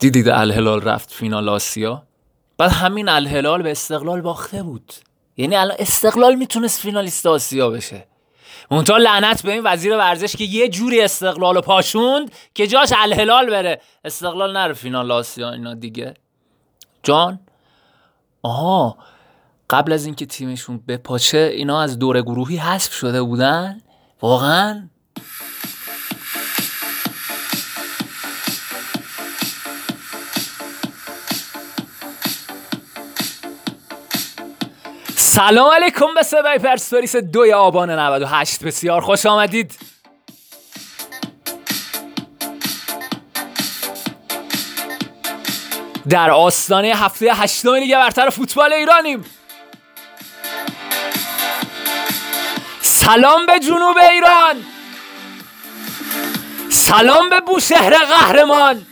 دیدید الهلال رفت فینال آسیا؟ بعد همین الهلال به استقلال باخته بود. یعنی الان استقلال می‌تونست فینالیست آسیا بشه. منتها لعنت به این وزیر ورزش که یه جوری استقلال رو پاشوند که جاش الهلال بره. استقلال نره فینال آسیا اینا دیگه. جان؟ آها. قبل از اینکه تیمشون بپاچه اینا از دور گروهی حذف شده بودن؟ واقعا؟ سلام علیکم به سبای پرسپولیس دوی آبان 98 بسیار خوش آمدید. در آستانه هفته هشتم لیگ برتر فوتبال ایرانیم. سلام به جنوب ایران. سلام به بوشهر قهرمان.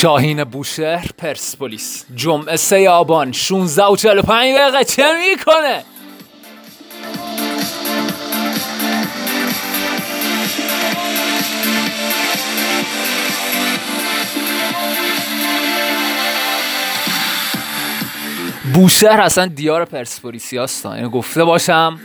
شاهین بوشهر پرسپولیس. جمعه سه آبان 16 و 45 دقیقه. چه می‌کنه؟ بوشهر اصلا دیار پرسپولیسی هستن اینو گفته باشم.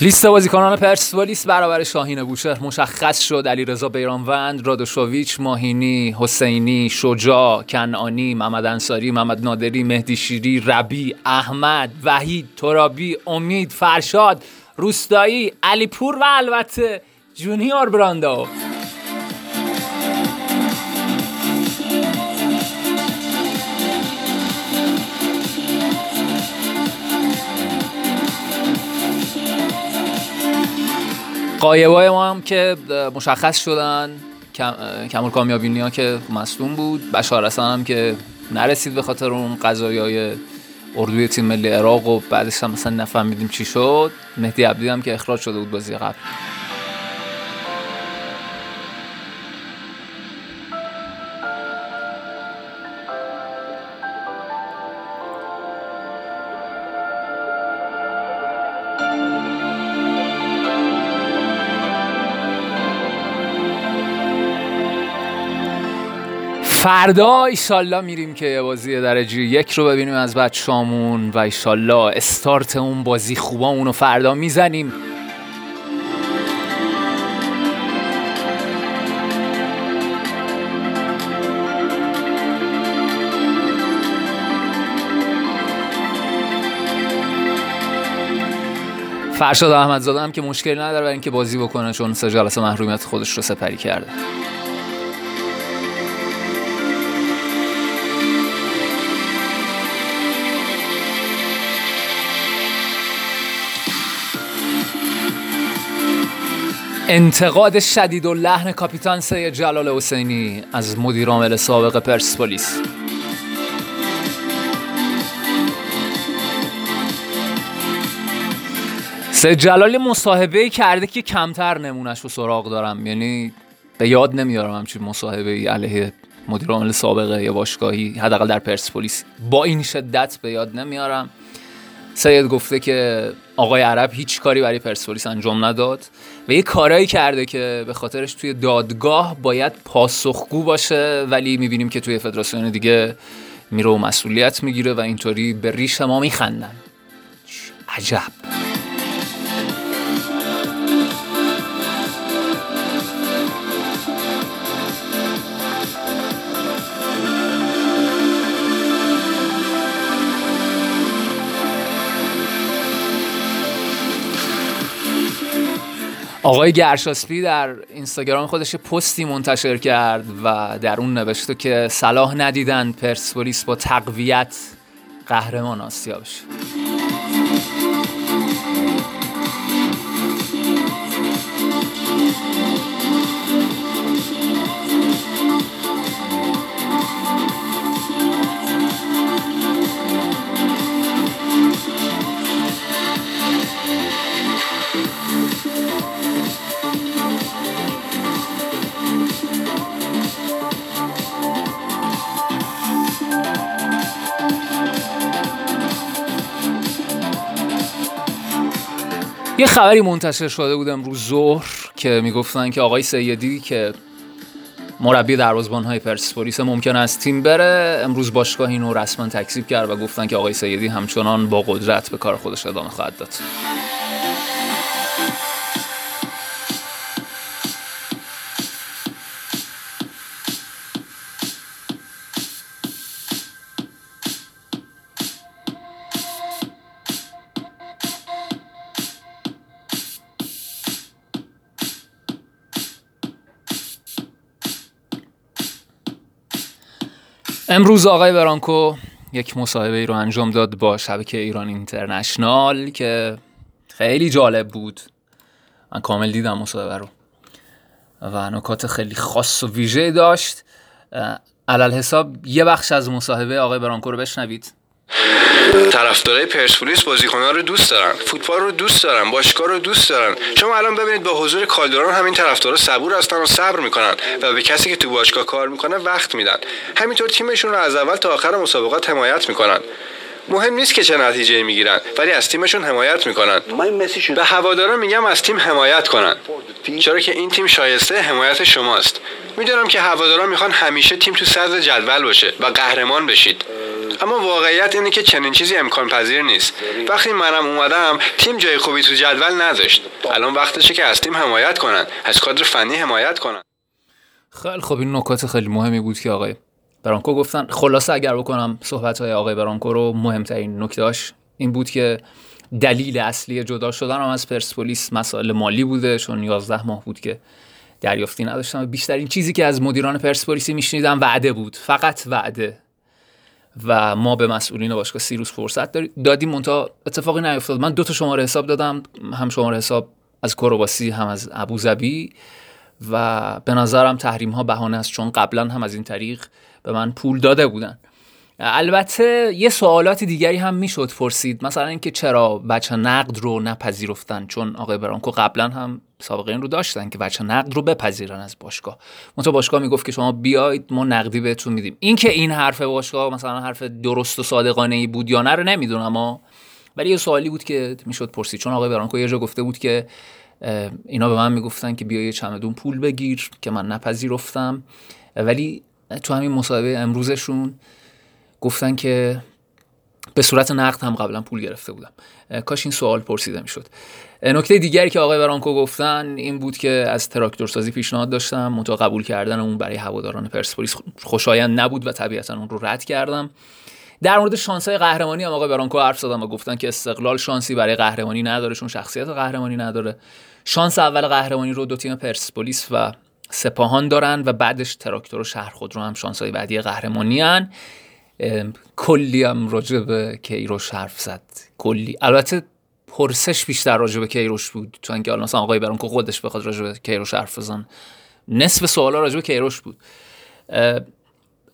لیست بازیکنان پرسپولیس برابر شاهین بوشهر مشخص شد. علیرضا بیرانوند رادوشوویچ ماهینی حسینی شجاع کنعانی محمد انصاری محمد نادری مهدی شیری ربی احمد وحید ترابی امید فرشاد روستایی علیپور و البته جونیور براندو قایبای ما هم که مشخص شدن کمال کامیابینی ها که مصدوم بود. بشار هم که نرسید به خاطر اون قضایی های اردوی تیم ملی عراق و بعدش هم مثلا نفهمیدیم چی شد. مهدی عبدی هم که اخراج شده بود بازی قبل. فردا ایشالله میریم که بازی درجه یک رو ببینیم از بچه‌هامون و ایشالله استارت اون بازی خوبا اونو فردا می‌زنیم. فرشاد احمدزاده هم که مشکلی نداره برای اینکه بازی بکنه چون سه جلسه محرومیت خودش رو سپری کرده. انتقاد شدید و لحن کاپیتان سید جلال حسینی از مدیر عامل سابق پرسپولیس. سید جلالی مصاحبه کرده که کمتر نمونش رو سراغ دارم. یعنی به یاد نمیارم همچین مصاحبه ای علیه مدیر عامل سابقه یا باشگاهی حداقل در پرسپولیس. با این شدت به یاد نمیارم. سید گفته که آقای عرب هیچ کاری برای پرسپولیس انجام نداد و یه کارایی کرده که به خاطرش توی دادگاه باید پاسخگو باشه ولی می‌بینیم که توی فدراسیون دیگه میره و مسئولیت می‌گیره و اینطوری به ریش ما میخندن. عجب. آقای گرشاسپی در اینستاگرام خودش پستی منتشر کرد و در اون نوشته که صلاح ندیدن پرسپولیس با تقویت قهرمان آسیا بشه. یه خبری منتشر شده بود امروز ظهر که می‌گفتن که آقای سیدی که مربی دروازبان های پرسپولیس ممکن است تیم بره امروز باشگاه اینو رسما تکذیب کرد و گفتن که آقای سیدی همچنان با قدرت به کار خودش ادامه خواهد داد. امروز آقای برانکو یک مصاحبه ای رو انجام داد با شبکه ایران اینترنشنال که خیلی جالب بود. من کامل دیدم مصاحبه رو. و نکات خیلی خاص و ویژه داشت. علل حساب یه بخش از مصاحبه آقای برانکو رو بشنوید. طرفدارای پرسپولیس بازیکنان رو دوست دارن فوتبال رو دوست دارن باشگاه رو دوست دارن. شما الان ببینید با حضور کالدرون همین طرفدارا صبور هستن و صبر می‌کنن و به کسی که تو باشگاه کار می‌کنه وقت میدن. همینطور تیمشون رو از اول تا آخر مسابقات حمایت می‌کنن. مهم نیست که چه نتیجه می‌گیرن ولی از تیمشون حمایت می‌کنن. به هوادارا میگم از تیم حمایت کنن. چرا که این تیم شایسته حمایت شماست. می‌دونم که هوادارا می‌خوان همیشه تیم تو صدر جدول باشه و قهرمان بشید. اما واقعیت اینه که چنین چیزی امکان پذیر نیست. وقتی منم اومدم تیم جای خوبی تو جدول نداشت. الان وقتشه که از تیم حمایت کنن. از کادر فنی حمایت کنن. خیلی خب این نکات خیلی مهمی بود که آقای برانکو گفتن. خلاصه اگر بکنم صحبت های آقای برانکو رو مهمترین نکتهاش این بود که دلیل اصلی جدا شدن هم از پرسپولیس مسائل مالی بوده. چون 11 ماه بود که دریافتی نداشتم. بیشترین چیزی که از مدیران پرسپولیسی میشنیدم وعده بود. فقط وعده. و ما به مسئولین باشگاه سی روز فرصت دادیم منتها اتفاقی نیفتاد. من دو تا شماره حساب دادم. هم شماره حساب از کرواسی هم از ابوظبی و به نظرم تحریم ها بهانه است چون قبلا هم از این طریق به من پول داده بودن. البته یه سوالات دیگری هم می‌شد پرسید. مثلا اینکه چرا بچه نقد رو نپذیرفتن؟ چون آقای برانکو قبلا هم سابقه این رو داشتن که بچه نقد رو بپذیرن از باشگاه. منتها باشگاه می‌گفت که شما بیاید ما نقدی بهتون میدیم. اینکه این حرف باشگاه مثلا حرف درست و صادقانه ای بود یا نه رو نمی‌دونم اما. ولی یه سوالی بود که می‌شد پرسید. چون آقای برانکو یه جا گفته بود که اینا به من می‌گفتن که بیا یه چمدون پول بگیر که من نپذیرفتم. ولی تو همین مصاحبه امروزشون گفتن که به صورت نقد هم قبلا پول گرفته بودم. کاش این سوال پرسیده می‌شد. نکته دیگری که آقای برانکو گفتن این بود که از تراکتور سازی پیشنهاد داشتم. منتها قبول کردن اون برای هواداران پرسپولیس خوشایند نبود و طبیعتا اون رو رد کردم. در مورد شانس های قهرمانی هم آقای برانکو حرف زدم و گفتن که استقلال شانسی برای قهرمانی نداره چون شخصیت قهرمانی نداره. شانس اول قهرمانی رو دو تیم پرسپولیس و سپاهان دارن و بعدش تراکتور و شهر خود رو هم شانس های بعدی قهرمانی هن. کلی هم راجع کیروش حرف زد. کلی البته پرسش بیشتر راجع به کیروش بود چون که مثلا آقای برانکو خودش بخواد راجع به کیروش حرف بزن نصف سوالا راجع به کیروش بود.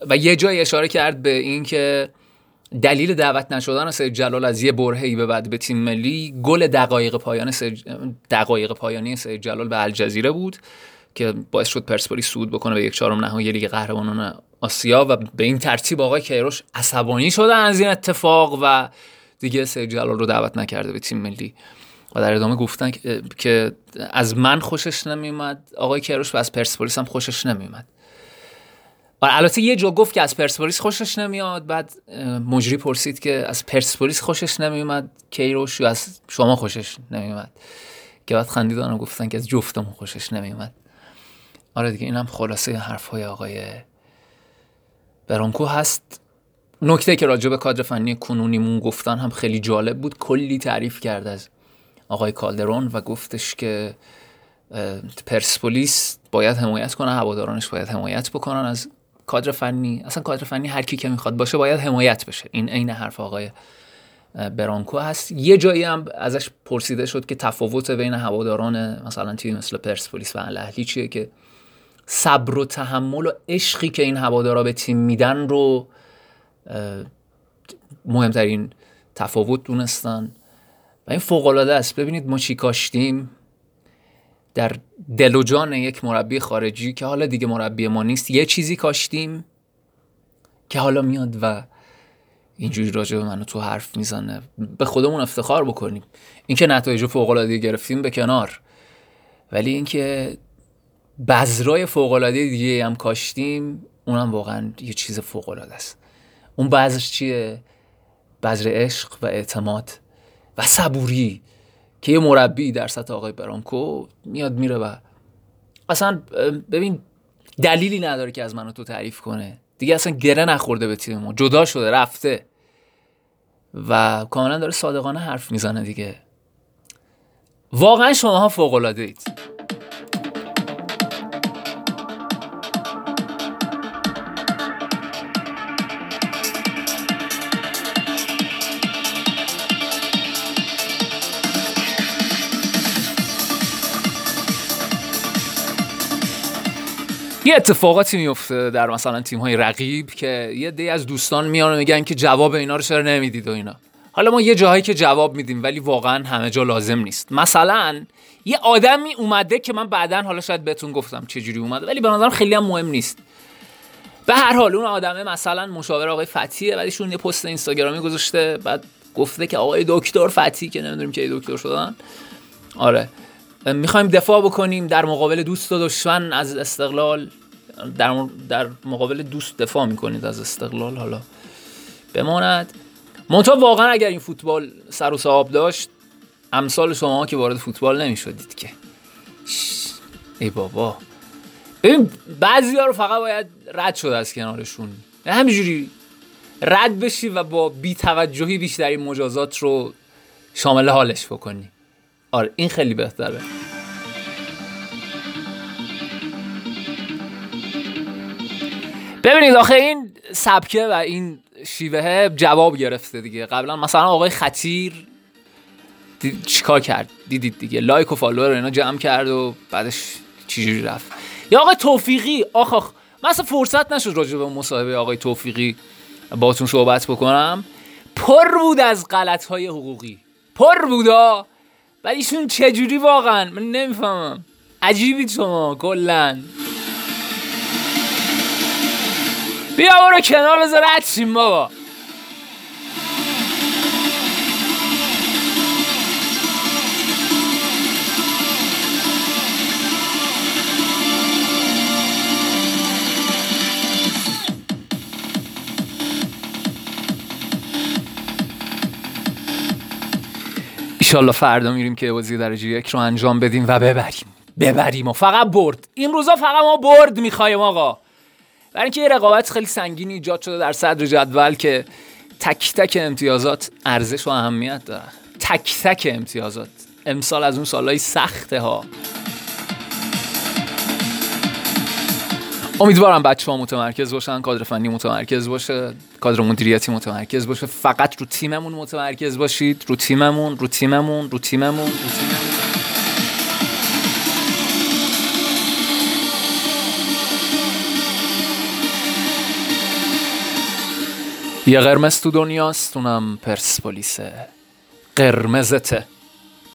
و یه جایی اشاره کرد به این که دلیل دعوت نشدن سید جلال از یه برهه‌ای به بعد به تیم ملی گل دقایق پایان دقایق پایانی سید جلال به الجزیره بود که باعث شد پرسپولیس صعود بکنه به یک چهارم نهایی لیگ قهرمانان آسیا و به این ترتیب آقای کیروش عصبانی شدن از این اتفاق و دیگه سید جلال رو دعوت نکرده به تیم ملی. و در ادامه گفتن که از من خوشش نمیومد آقای کیروش و از پرسپولیس هم خوشش نمیومد و البته یه جا گفت که از پرسپولیس خوشش نمیاد بعد مجری پرسید که از پرسپولیس خوشش نمیومد کیروش و از شما خوشش نمیومد که بعد خندیدن و گفتن که از جفتمون خوشش نمیومد آره دیگه اینم خلاصه حرف های آقای برانکو هست. نکته که راجع به کادر فنی کنونیمون گفتن هم خیلی جالب بود. کلی تعریف کرد از آقای کالدرون و گفتش که پرسپولیس باید حمایت کنه هوادارانش باید حمایت بکنن از کادر فنی. اصلا کادر فنی هر کی که می‌خواد باشه باید حمایت بشه. این عین حرف آقای برانکو هست. یه جایی هم ازش پرسیده شد که تفاوت بین هواداران مثلا تیم مثل پرسپولیس و اهلی چیه که صبر و تحمل و عشقی که این هوادارا به تیم میدن رو مهمترین تفاوت دونستن. و این فوق العاده است. ببینید ما چی کاشتیم. در دل و جان یک مربی خارجی که حالا دیگه مربی ما نیست یه چیزی کاشتیم که حالا میاد و اینجوری راجع به منو تو حرف می‌زنه. به خودمون افتخار بکنیم. اینکه نتایج فوق العاده گرفتیم به کنار. ولی اینکه بذرای فوق العاده دیگه هم کاشتیم اونم واقعا یه چیز فوق العاده است. اون بذر چیه؟ بذر عشق و اعتماد و صبوری که یه مربی در سطح آقای برانکو میاد میره و اصلا ببین دلیلی نداره که از منو تو تعریف کنه. دیگه اصلا گره نخورده به تیم ما. جدا شده رفته. و کاملا داره صادقانه حرف می‌زنه دیگه. واقعا شماها فوق العاده اید یه اتفاقاتی میفته در مثلا تیم های رقیب که یه دی از دوستان میان و میگن که جواب اینا رو چرا نمی‌دید و اینا. حالا ما یه جاهایی که جواب میدیم ولی واقعا همه جا لازم نیست. مثلا یه آدمی اومده که من بعدا حالا شاید بهتون گفتم چجوری اومده ولی به نظرم خیلی هم مهم نیست. به هر حال اون آدمه مثلا مشاور آقای فتیه ولیشون یه پست اینستاگرامی گذاشته بعد گفته که آقای دکتر فتی که نمی‌دونیم که دکتر شدن. آره. می‌خوایم دفاع بکنیم در مقابل دوست و دشمن از استقلال. در, در مقابل دوست دفاع می‌کنید از استقلال حالا بماند. منتها واقعا اگر این فوتبال سر و صاحب داشت امثال شما که وارد فوتبال نمی‌شدید که. ای بابا. ببین بعضی ها رو فقط باید رد شد از کنارشون. همینجوری رد بشی و با بیتوجهی بیشترین مجازات رو شامل حالش بکنی. آره این خیلی بهتره. ببینید آخه این سبکه و این شیوه جواب گرفته دیگه. قبلا مثلا آقای خطیر چیکار کرد؟ دیدید دیگه. لایک و فالوور اینا جمع کرد و بعدش چجوری رفت؟ یا آقای توفیقی آخ آخ مثلا فرصت نشد راجع به مصاحبه آقای توفیقی باتون صحبت بکنم. پر بود از غلط های حقوقی. پر بودا ولی ایشون چجوری واقعا؟ من نمی‌فهمم. عجیبید شما کلا. بیا برو کنار بذار رد بابا. ایشالله فردا میریم که بازی درجه یک رو انجام بدیم و ببریم. ببریم و فقط برد. این روزا فقط ما برد می‌خوایم آقا. برای اینکه یه رقابت خیلی سنگینی ایجاد شده در صدر جدول که تک تک امتیازات ارزش و اهمیت داره تک تک امتیازات. امسال از اون سالهای سخته ها. امیدوارم بچه ها متمرکز باشن کادر فنی متمرکز باشه کادر مدیریتی متمرکز باشه. فقط رو تیممون متمرکز باشید. رو تیممون رو تیممون رو تیممون رو تیممون. یه قرمز تو دنیاست اونم پرسپولیسه قرمزته.